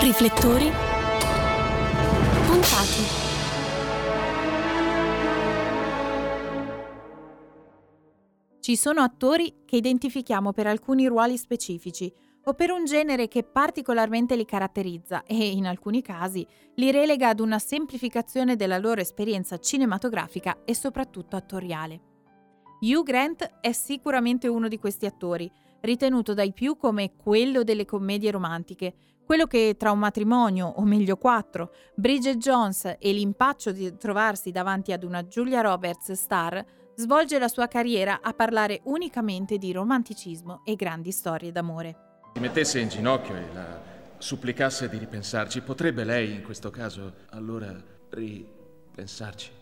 Riflettori puntati. Ci sono attori che identifichiamo per alcuni ruoli specifici o per un genere che particolarmente li caratterizza e, in alcuni casi, li relega ad una semplificazione della loro esperienza cinematografica e soprattutto attoriale. Hugh Grant è sicuramente uno di questi attori, ritenuto dai più come quello delle commedie romantiche, quello che tra un matrimonio, o meglio quattro, Bridget Jones e l'impaccio di trovarsi davanti ad una Julia Roberts star, svolge la sua carriera a parlare unicamente di romanticismo e grandi storie d'amore. Si mettesse in ginocchio e la supplicasse di ripensarci, potrebbe lei in questo caso allora ripensarci?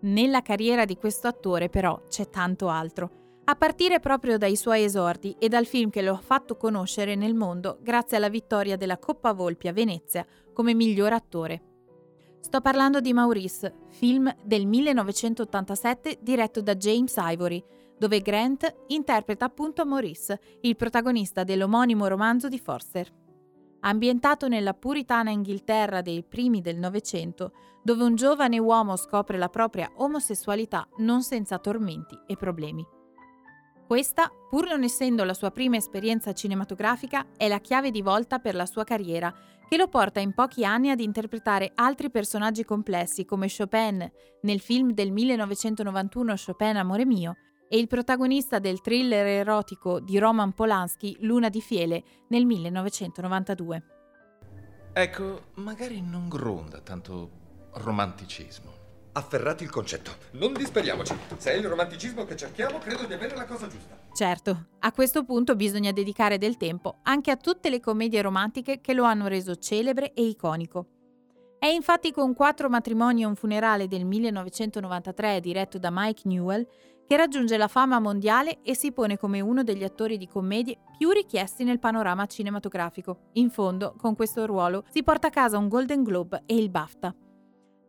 Nella carriera di questo attore però c'è tanto altro a partire proprio dai suoi esordi e dal film che lo ha fatto conoscere nel mondo grazie alla vittoria della Coppa Volpi a Venezia come miglior attore. Sto parlando di Maurice, film del 1987 diretto da James Ivory, dove Grant interpreta appunto Maurice, il protagonista dell'omonimo romanzo di Forster. Ambientato nella puritana Inghilterra dei primi del Novecento, dove un giovane uomo scopre la propria omosessualità non senza tormenti e problemi. Questa, pur non essendo la sua prima esperienza cinematografica, è la chiave di volta per la sua carriera, che lo porta in pochi anni ad interpretare altri personaggi complessi come Chopin nel film del 1991 Chopin Amore mio e il protagonista del thriller erotico di Roman Polanski Luna di Fiele nel 1992. Ecco, magari non gronda tanto romanticismo afferrati il concetto. Non disperiamoci. Se è il romanticismo che cerchiamo, credo di avere la cosa giusta. Certo, a questo punto bisogna dedicare del tempo anche a tutte le commedie romantiche che lo hanno reso celebre e iconico. È infatti con Quattro matrimoni e un funerale del 1993 diretto da Mike Newell che raggiunge la fama mondiale e si pone come uno degli attori di commedie più richiesti nel panorama cinematografico. In fondo, con questo ruolo si porta a casa un Golden Globe e il BAFTA.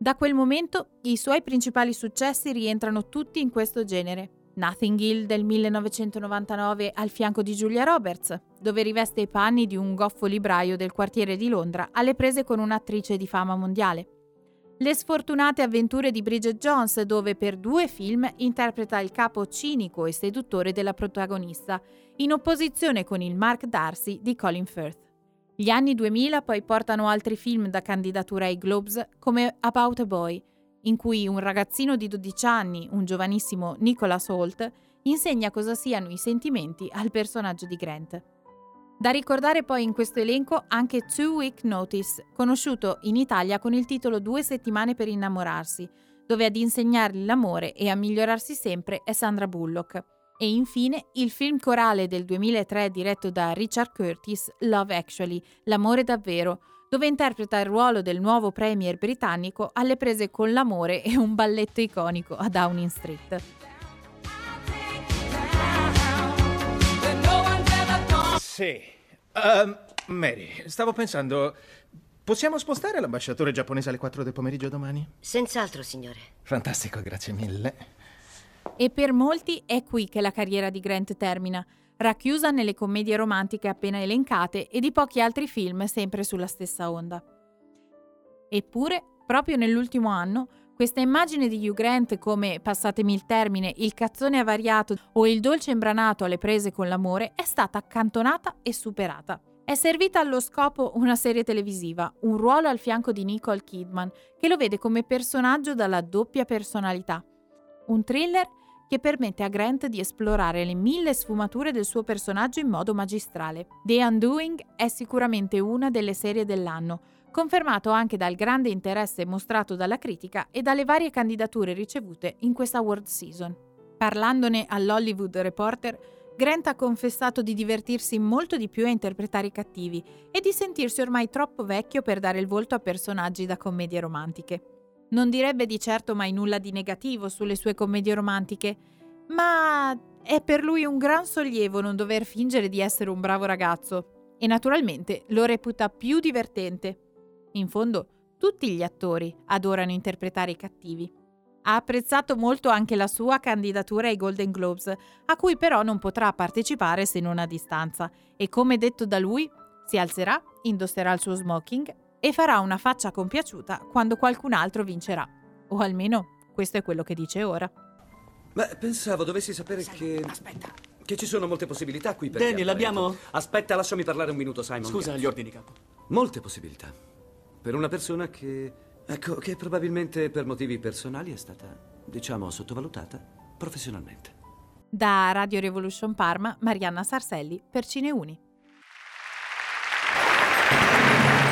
Da quel momento i suoi principali successi rientrano tutti in questo genere. Nothing Hill del 1999 al fianco di Julia Roberts, dove riveste i panni di un goffo libraio del quartiere di Londra alle prese con un'attrice di fama mondiale. Le sfortunate avventure di Bridget Jones, dove per due film interpreta il capo cinico e seduttore della protagonista, in opposizione con il Mark Darcy di Colin Firth. Gli anni 2000 poi portano altri film da candidatura ai Globes come About a Boy, in cui un ragazzino di 12 anni, un giovanissimo Nicholas Holt, insegna cosa siano i sentimenti al personaggio di Grant. Da ricordare poi in questo elenco anche Two Week Notice, conosciuto in Italia con il titolo Due settimane per innamorarsi, dove ad insegnargli l'amore e a migliorarsi sempre è Sandra Bullock. E infine il film corale del 2003 diretto da Richard Curtis, Love Actually, L'amore davvero, dove interpreta il ruolo del nuovo premier britannico alle prese con l'amore e un balletto iconico a Downing Street. Sì. Uh, Mary, stavo pensando, possiamo spostare l'ambasciatore giapponese alle 4 del pomeriggio domani? Senz'altro, signore. Fantastico, grazie mille. E per molti è qui che la carriera di Grant termina, racchiusa nelle commedie romantiche appena elencate e di pochi altri film sempre sulla stessa onda. Eppure, proprio nell'ultimo anno, questa immagine di Hugh Grant come, passatemi il termine, il cazzone avariato o il dolce imbranato alle prese con l'amore è stata accantonata e superata. È servita allo scopo una serie televisiva, un ruolo al fianco di Nicole Kidman, che lo vede come personaggio dalla doppia personalità. Un thriller che permette a Grant di esplorare le mille sfumature del suo personaggio in modo magistrale. The Undoing è sicuramente una delle serie dell'anno, confermato anche dal grande interesse mostrato dalla critica e dalle varie candidature ricevute in questa World Season. Parlandone all'Hollywood Reporter, Grant ha confessato di divertirsi molto di più a interpretare i cattivi e di sentirsi ormai troppo vecchio per dare il volto a personaggi da commedie romantiche. Non direbbe di certo mai nulla di negativo sulle sue commedie romantiche, ma è per lui un gran sollievo non dover fingere di essere un bravo ragazzo e naturalmente lo reputa più divertente. In fondo, tutti gli attori adorano interpretare i cattivi. Ha apprezzato molto anche la sua candidatura ai Golden Globes, a cui però non potrà partecipare se non a distanza, e come detto da lui, Si alzerà, indosserà il suo smoking e farà una faccia compiaciuta quando qualcun altro vincerà. O almeno questo è quello che dice ora. Beh, pensavo dovessi sapere che. Aspetta. che ci sono molte possibilità qui per Daniel, abbiamo- Aspetta, lasciami parlare un minuto, Simon. Scusa gli ordini, capo. Molte possibilità. Per una persona che. ecco, che probabilmente per motivi personali è stata, diciamo, sottovalutata professionalmente. Da Radio Revolution Parma, Marianna Sarselli per Cineuni.